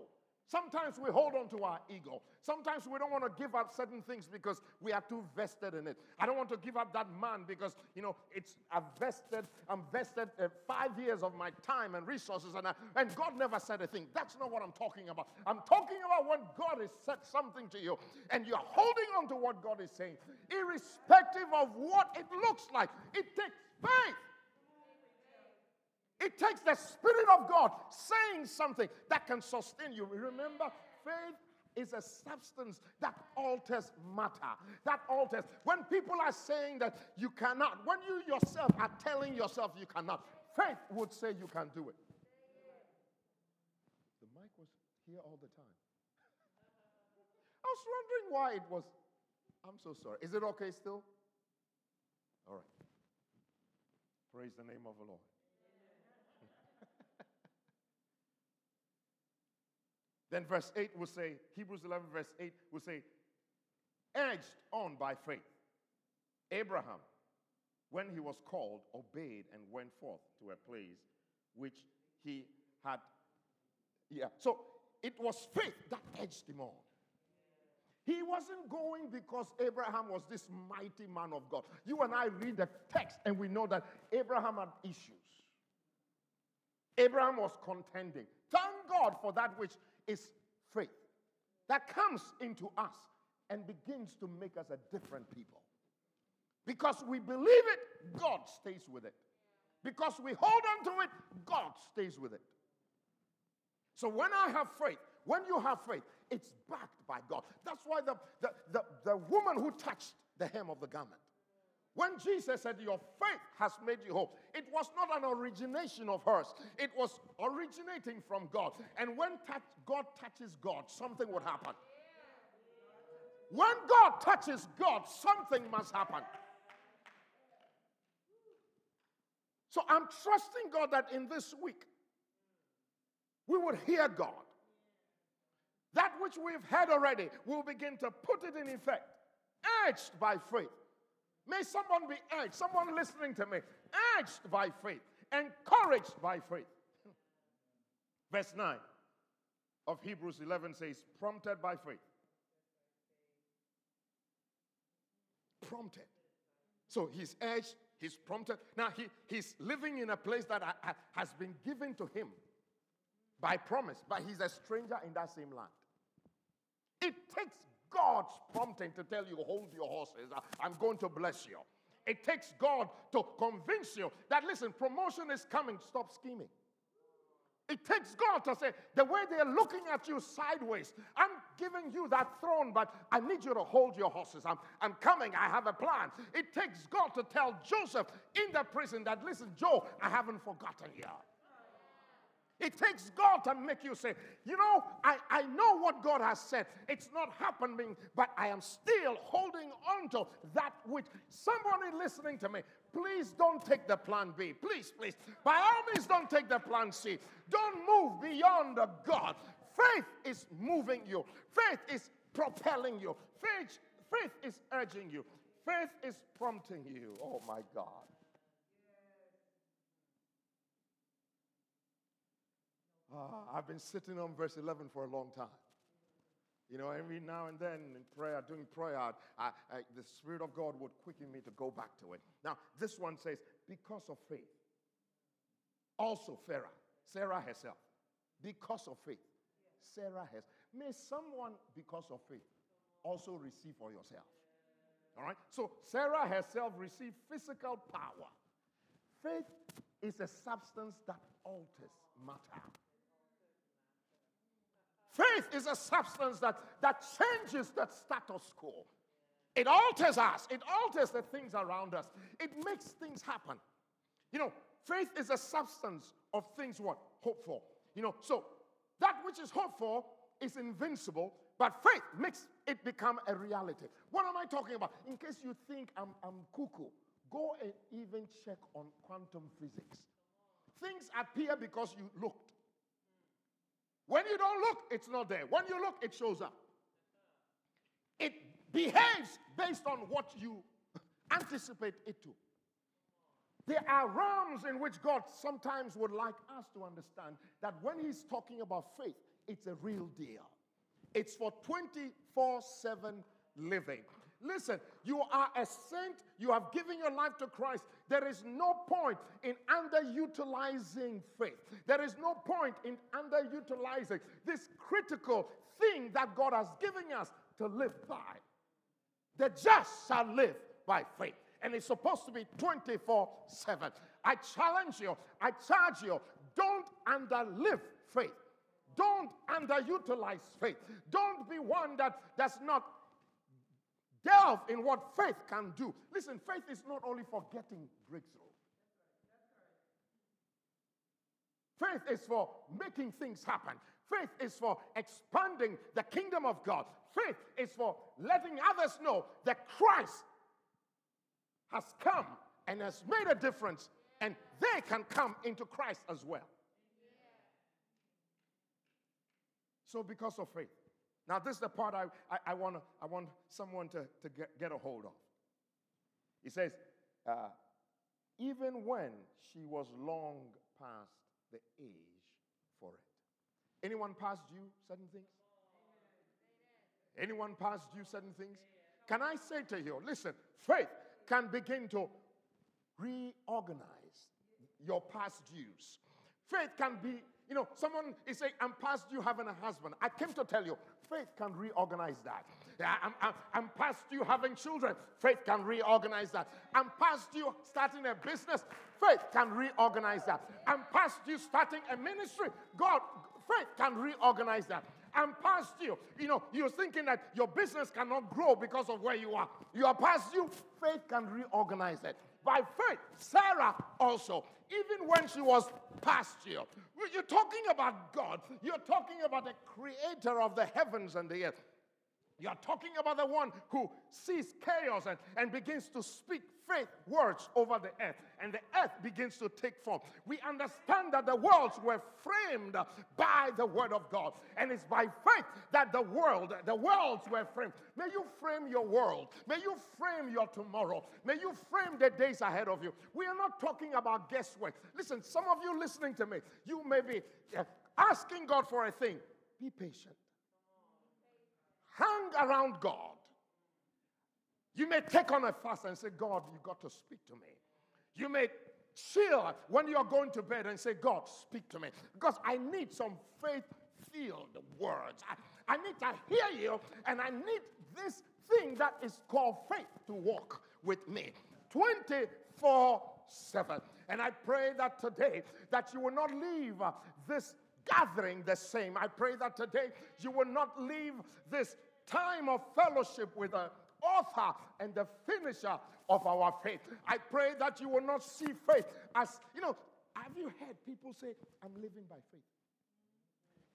Sometimes we hold on to our ego. Sometimes we don't want to give up certain things because we are too vested in it. I don't want to give up that man because, you know, it's a vested, I'm vested uh, five years of my time and resources, and, I, and God never said a thing. That's not what I'm talking about. I'm talking about when God has said something to you and you're holding on to what God is saying, irrespective of what it looks like. It takes faith. It takes the Spirit of God saying something that can sustain you. Remember, faith is a substance that alters matter. That alters. When people are saying that you cannot, when you yourself are telling yourself you cannot, faith would say you can do it. The mic was here all the time. I was wondering why it was. I'm so sorry. Is it okay still? All right. Praise the name of the Lord. Then verse 8 will say, Hebrews 11, verse 8 will say, urged on by faith. Abraham, when he was called, obeyed and went forth to a place which he had. Yeah. So it was faith that edged him on. He wasn't going because Abraham was this mighty man of God. You and I read the text and we know that Abraham had issues. Abraham was contending. Thank God for that which is faith that comes into us and begins to make us a different people. Because we believe it, God stays with it. Because we hold on to it, God stays with it. So when I have faith, when you have faith, it's backed by God. That's why the, the, the, the woman who touched the hem of the garment, when Jesus said, Your faith has made you whole, it was not an origination of hers, it was originating from God. And when touch, God touches God, something would happen. When God touches God, something must happen. So I'm trusting God that in this week, we would hear God. That which we've heard already, we'll begin to put it in effect, urged by faith. May someone be urged, someone listening to me, urged by faith, encouraged by faith. Verse 9 of Hebrews 11 says, prompted by faith. Prompted. So he's urged, he's prompted. Now he, he's living in a place that has been given to him by promise, but he's a stranger in that same land. It takes God's prompting to tell you, hold your horses. Uh, I'm going to bless you. It takes God to convince you that, listen, promotion is coming. Stop scheming. It takes God to say, the way they're looking at you sideways, I'm giving you that throne, but I need you to hold your horses. I'm, I'm coming. I have a plan. It takes God to tell Joseph in the prison that, listen, Joe, I haven't forgotten you. It takes God to make you say, you know, I, I know what God has said. It's not happening, but I am still holding on to that which somebody listening to me. Please don't take the plan B. Please, please. By all means, don't take the plan C. Don't move beyond the God. Faith is moving you. Faith is propelling you. Faith, faith is urging you. Faith is prompting you. Oh my God. Uh, I've been sitting on verse 11 for a long time. You know, every now and then in prayer, doing prayer, I, I, the Spirit of God would quicken me to go back to it. Now, this one says, because of faith. Also, Sarah, Sarah herself, because of faith. Sarah has. May someone, because of faith, also receive for yourself. All right? So, Sarah herself received physical power. Faith is a substance that alters matter. Faith is a substance that, that changes that status quo. It alters us, it alters the things around us, it makes things happen. You know, faith is a substance of things what? Hope for. You know, so that which is hoped for is invincible, But faith makes it become a reality. What am I talking about? In case you think I'm, I'm cuckoo, go and even check on quantum physics. Things appear because you looked. When you don't look, it's not there. When you look, it shows up. It behaves based on what you anticipate it to. There are realms in which God sometimes would like us to understand that when He's talking about faith, it's a real deal. It's for 24 7 living. Listen, you are a saint, you have given your life to Christ. There is no point in underutilizing faith. There is no point in underutilizing this critical thing that God has given us to live by. The just shall live by faith. And it's supposed to be 24 7. I challenge you, I charge you, don't underlive faith. Don't underutilize faith. Don't be one that does not delve in what faith can do. Listen, faith is not only for getting breakthrough. Faith is for making things happen. Faith is for expanding the kingdom of God. Faith is for letting others know that Christ has come and has made a difference, and they can come into Christ as well. So, because of faith. Now, this is the part I, I, I, wanna, I want someone to, to get, get a hold of. He says, uh, even when she was long past the age for it. Anyone past you certain things? Anyone past you certain things? Can I say to you, listen, faith can begin to reorganize your past dues. Faith can be, you know, someone is saying, I'm past you having a husband. I came to tell you, faith can reorganize that. I'm, I'm, I'm past you having children. Faith can reorganize that. I'm past you starting a business. Faith can reorganize that. I'm past you starting a ministry. God, faith can reorganize that. I'm past you. You know, you're thinking that your business cannot grow because of where you are. You are past you. Faith can reorganize it. By faith, Sarah also, even when she was past you, you're talking about God. You're talking about the creator of the heavens and the earth. You're talking about the one who sees chaos and, and begins to speak faith words over the earth, and the earth begins to take form. We understand that the worlds were framed by the word of God, and it's by faith that the world, the worlds were framed. May you frame your world. May you frame your tomorrow. May you frame the days ahead of you. We are not talking about guesswork. Listen, some of you listening to me, you may be uh, asking God for a thing. Be patient hang around God. You may take on a fast and say, God, you got to speak to me. You may chill when you're going to bed and say, God, speak to me. Because I need some faith filled words. I, I need to hear you, and I need this thing that is called faith to walk with me 24 7. And I pray that today that you will not leave this gathering the same. I pray that today you will not leave this time of fellowship with the author and the finisher of our faith. I pray that you will not see faith as, you know, have you heard people say, I'm living by faith?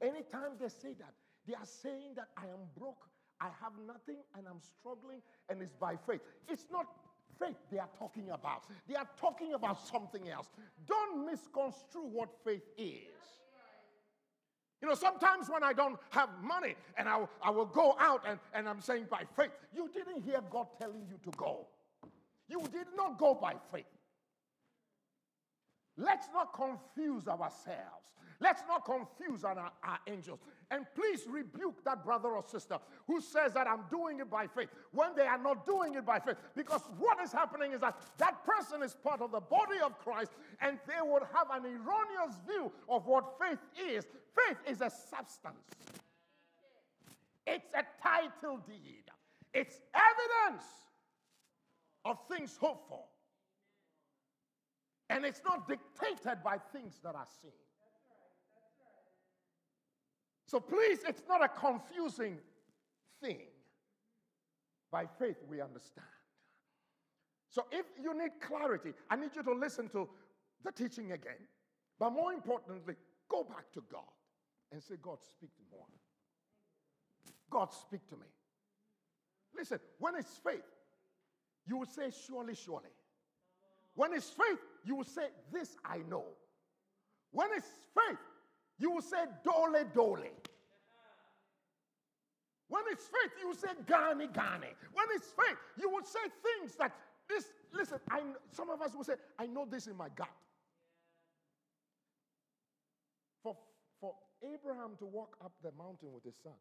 Anytime they say that, they are saying that I am broke, I have nothing, and I'm struggling, and it's by faith. It's not faith they are talking about, they are talking about something else. Don't misconstrue what faith is. You know, sometimes when I don't have money and I, I will go out and, and I'm saying by faith, you didn't hear God telling you to go. You did not go by faith. Let's not confuse ourselves. Let's not confuse our, our, angels. And please rebuke that brother or sister who says that I'm doing it by faith when they are not doing it by faith. Because what is happening is that that person is part of the body of Christ and they would have an erroneous view of what faith is. Faith is a substance, it's a title deed, it's evidence of things hoped for. And it's not dictated by things that are seen. So please, it's not a confusing thing. By faith, we understand. So if you need clarity, I need you to listen to the teaching again. But more importantly, go back to God and say, God, speak to me. God, speak to me. Listen, when it's faith, you will say, Surely, surely. When it's faith, you will say, This I know. When it's faith, you will say, Dole, dole. When it's faith, you will say, Gani, gani. When it's faith, you will say things that this, listen, I, some of us will say, I know this in my gut. For, for Abraham to walk up the mountain with his son,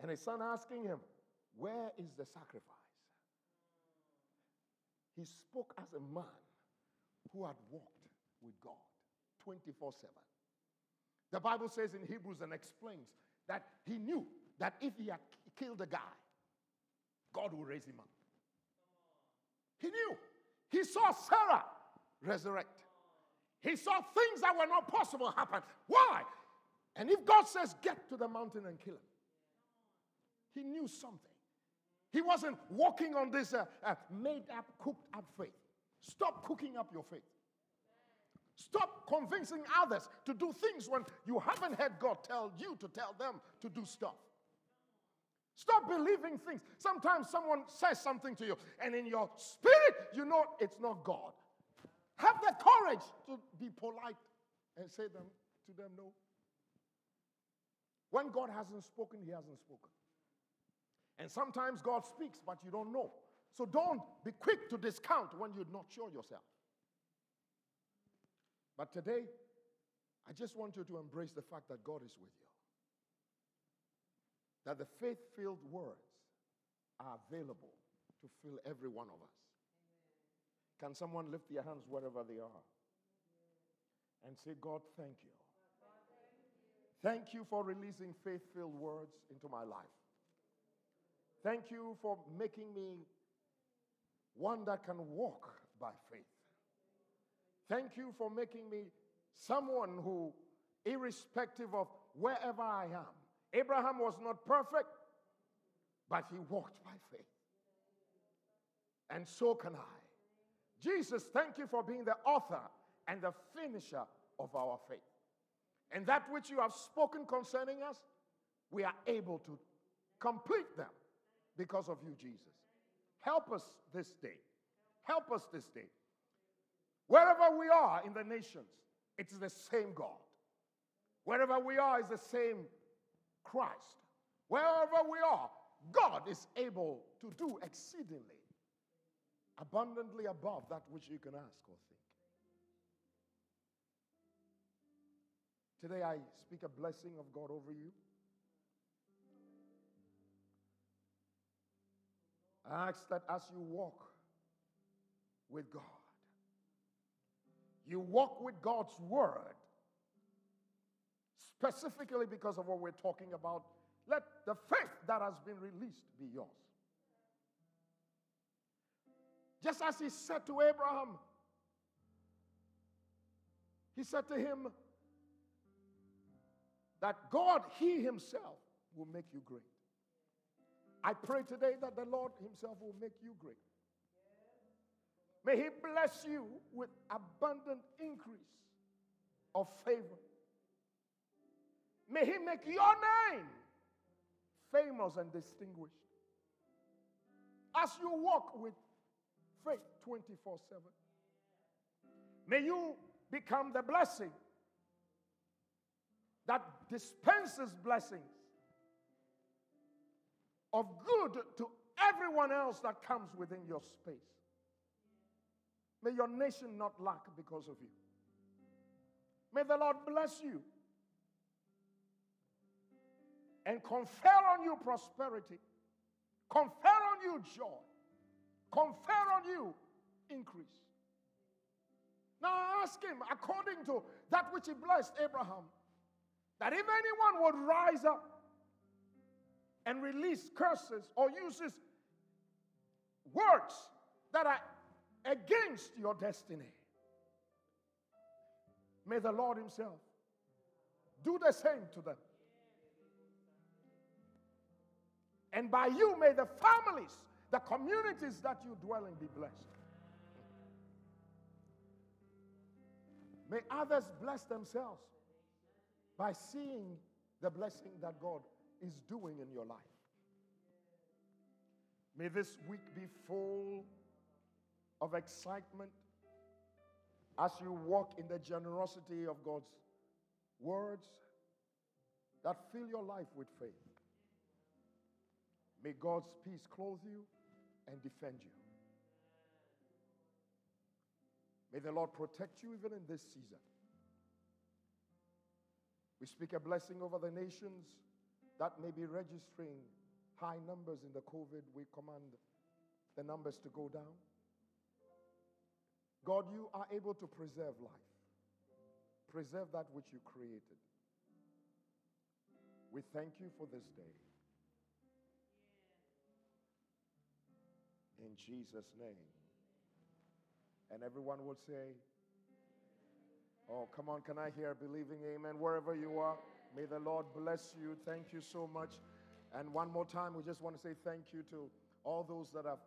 and his son asking him, Where is the sacrifice? He spoke as a man who had walked with God 24 7. The Bible says in Hebrews and explains that he knew that if he had killed a guy, God will raise him up. He knew. He saw Sarah resurrect. He saw things that were not possible happen. Why? And if God says, get to the mountain and kill him, he knew something. He wasn't walking on this uh, uh, made up, cooked up faith. Stop cooking up your faith. Stop convincing others to do things when you haven't had God tell you to tell them to do stuff. Stop believing things. Sometimes someone says something to you, and in your spirit, you know it's not God. Have the courage to be polite and say them to them no. When God hasn't spoken, He hasn't spoken. And sometimes God speaks, but you don't know. So don't be quick to discount when you're not sure yourself. But today, I just want you to embrace the fact that God is with you. That the faith filled words are available to fill every one of us. Can someone lift their hands wherever they are and say, God, thank you. Thank you for releasing faith filled words into my life. Thank you for making me one that can walk by faith. Thank you for making me someone who, irrespective of wherever I am, Abraham was not perfect, but he walked by faith. And so can I. Jesus, thank you for being the author and the finisher of our faith. And that which you have spoken concerning us, we are able to complete them because of you, Jesus. Help us this day. Help us this day. Wherever we are in the nations, it's the same God. Wherever we are is the same Christ. Wherever we are, God is able to do exceedingly, abundantly above that which you can ask or think. Today I speak a blessing of God over you. I ask that as you walk with God, you walk with God's word, specifically because of what we're talking about. Let the faith that has been released be yours. Just as he said to Abraham, he said to him that God, He Himself, will make you great. I pray today that the Lord Himself will make you great. May He bless you with abundant increase of favor. May He make your name famous and distinguished. As you walk with faith 24 7, may you become the blessing that dispenses blessings of good to everyone else that comes within your space. May your nation not lack because of you. May the Lord bless you and confer on you prosperity, confer on you joy, confer on you increase. Now I ask him, according to that which he blessed Abraham, that if anyone would rise up and release curses or uses words that are against your destiny, may the Lord Himself do the same to them. And by you, may the families, the communities that you dwell in be blessed. May others bless themselves by seeing the blessing that God is doing in your life. May this week be full of excitement as you walk in the generosity of God's words that fill your life with faith. May God's peace clothe you and defend you. May the Lord protect you even in this season. We speak a blessing over the nations that may be registering high numbers in the COVID. We command the numbers to go down. God, you are able to preserve life, preserve that which you created. We thank you for this day. In Jesus' name. And everyone will say, Oh, come on, can I hear believing amen? Wherever you are, may the Lord bless you. Thank you so much. And one more time, we just want to say thank you to all those that have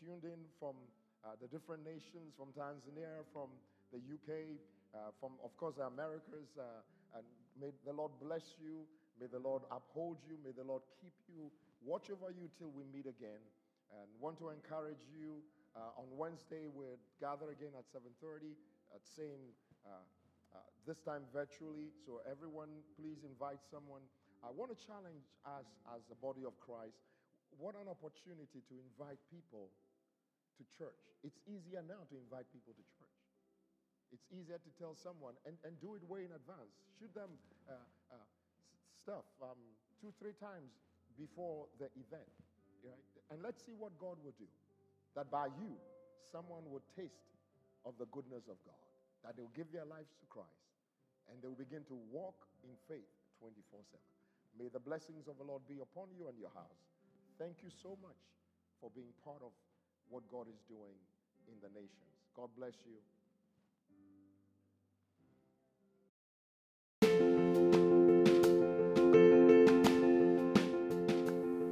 tuned in from uh, the different nations, from Tanzania, from the UK, uh, from, of course, the Americas. Uh, and may the Lord bless you. May the Lord uphold you. May the Lord keep you. Watch over you till we meet again. And want to encourage you. Uh, on Wednesday, we'll gather again at 7:30 at same uh, uh, this time virtually. So everyone, please invite someone. I want to challenge us as a body of Christ. What an opportunity to invite people to church. It's easier now to invite people to church. It's easier to tell someone and, and do it way in advance. Shoot them uh, uh, stuff um, two, three times before the event. Right? And let's see what God will do. That by you, someone will taste of the goodness of God that they will give their lives to Christ and they will begin to walk in faith 24 7. May the blessings of the Lord be upon you and your house. Thank you so much for being part of what God is doing in the nations. God bless you.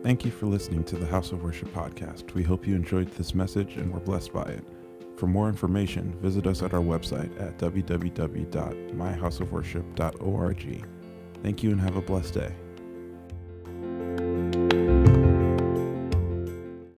Thank you for listening to the House of Worship podcast. We hope you enjoyed this message and were blessed by it. For more information, visit us at our website at www.myhouseofworship.org. Thank you and have a blessed day.